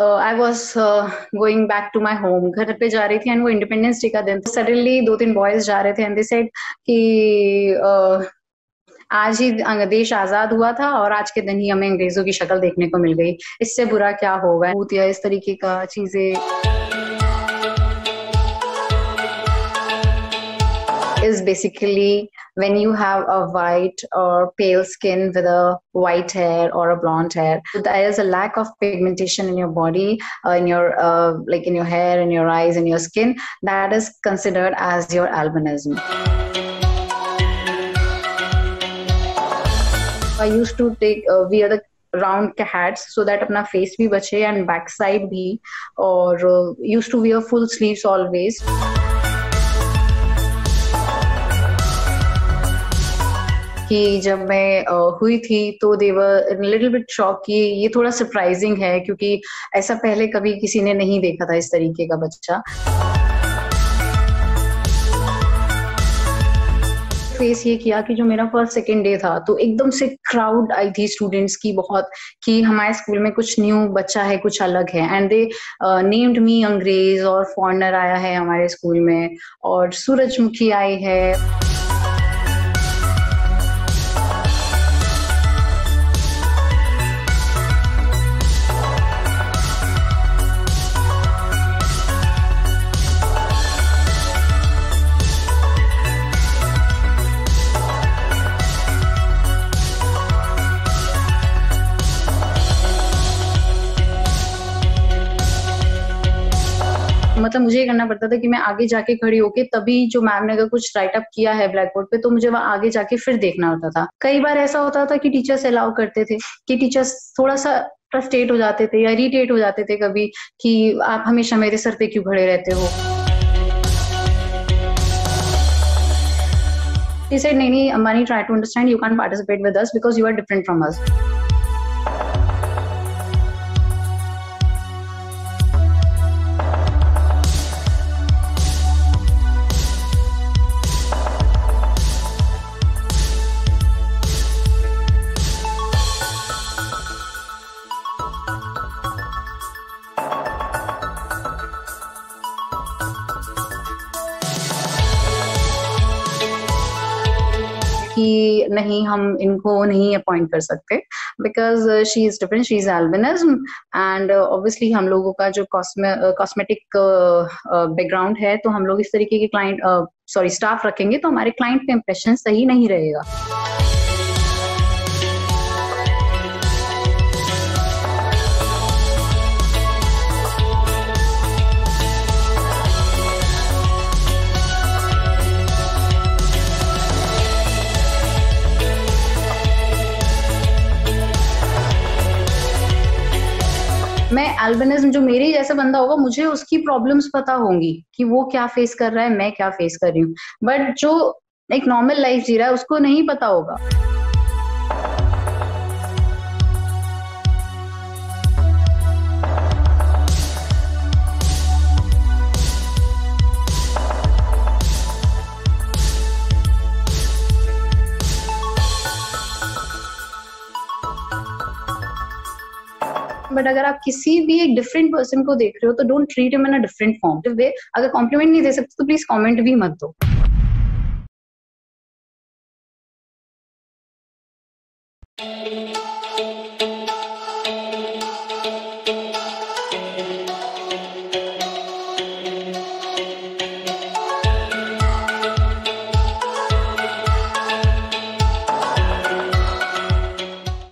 I was going back to my home घर पे जा रही थी एंड वो इंडिपेंडेंस डे का दिन सडनली दो तीन बॉयज़ जा रहे थे एंड दे सेड कि uh, आज ही देश आज़ाद हुआ था और आज के दिन ही हमें अंग्रेज़ों की शक्ल देखने को मिल गई। इससे बुरा क्या होगा? भूत या इस तरीके का चीज़ें। Is basically when you have a white or pale skin with a white hair or a blonde hair there is a lack of pigmentation in your body uh, in your uh, like in your hair in your eyes in your skin that is considered as your albinism i used to take uh, wear the round hats so that अपना face भी बचे and backside भी और uh, used to wear full sleeves कि जब मैं हुई थी तो देवर लिटिल बिट शॉक कि ये थोड़ा सरप्राइजिंग है क्योंकि ऐसा पहले कभी किसी ने नहीं देखा था इस तरीके का बच्चा। फेस ये किया कि जो मेरा फ़र्स्ट सेकेंड डे था तो एकदम से क्राउड आई थी स्टूडेंट्स की बहुत कि हमारे स्कूल में कुछ न्यू बच्चा है, कुछ अलग है। एंड दे नेम्ड मी अंग्रेज़ और फॉरनर आया है हमारे स्कूल में और सूरजमुखी आई है। मतलब मुझे ये करना पड़ता था कि मैं आगे जाके खड़ी होके तभी जो मैम ने अगर कुछ राइट अप किया है ब्लैक बोर्ड पे तो मुझे वहाँ आगे जाके फिर देखना होता था। कई बार ऐसा होता था कि टीचर्स अलाउ करते थे कि टीचर्स थोड़ा सा फ्रस्ट्रेट हो जाते थे या इरिटेट हो जाते थे कभी कि आप हमेशा मेरे सर पे क्यों खड़े रहते हो? He said, Nini, Amani, try to understand. You can't participate with us because you are different from us. कि नहीं, हम इनको नहीं अपॉइंट कर सकते because she is different she is albinism and obviously हम लोगों का जो कॉस्मेटिक बैकग्राउंड है तो हम लोग इस तरीके के क्लाइंट सॉरी स्टाफ रखेंगे तो हमारे क्लाइंट का इम्प्रेशन सही नहीं रहेगा। मैं एल्बिनिज्म जो मेरे जैसा बंदा होगा, मुझे उसकी प्रॉब्लम्स पता होंगी कि वो क्या फेस कर रहा है, मैं क्या फेस कर रही हूँ। बट जो एक नॉर्मल लाइफ जी रहा है, उसको नहीं पता होगा। बट अगर आप किसी भी एक डिफरेंट पर्सन को देख रहे हो तो डोंट ट्रीट इम इन अ डिफरेंट फॉर्म वे अगर कॉम्प्लीमेंट नहीं दे सकते तो प्लीज़ कॉमेंट भी मत दो Thank you.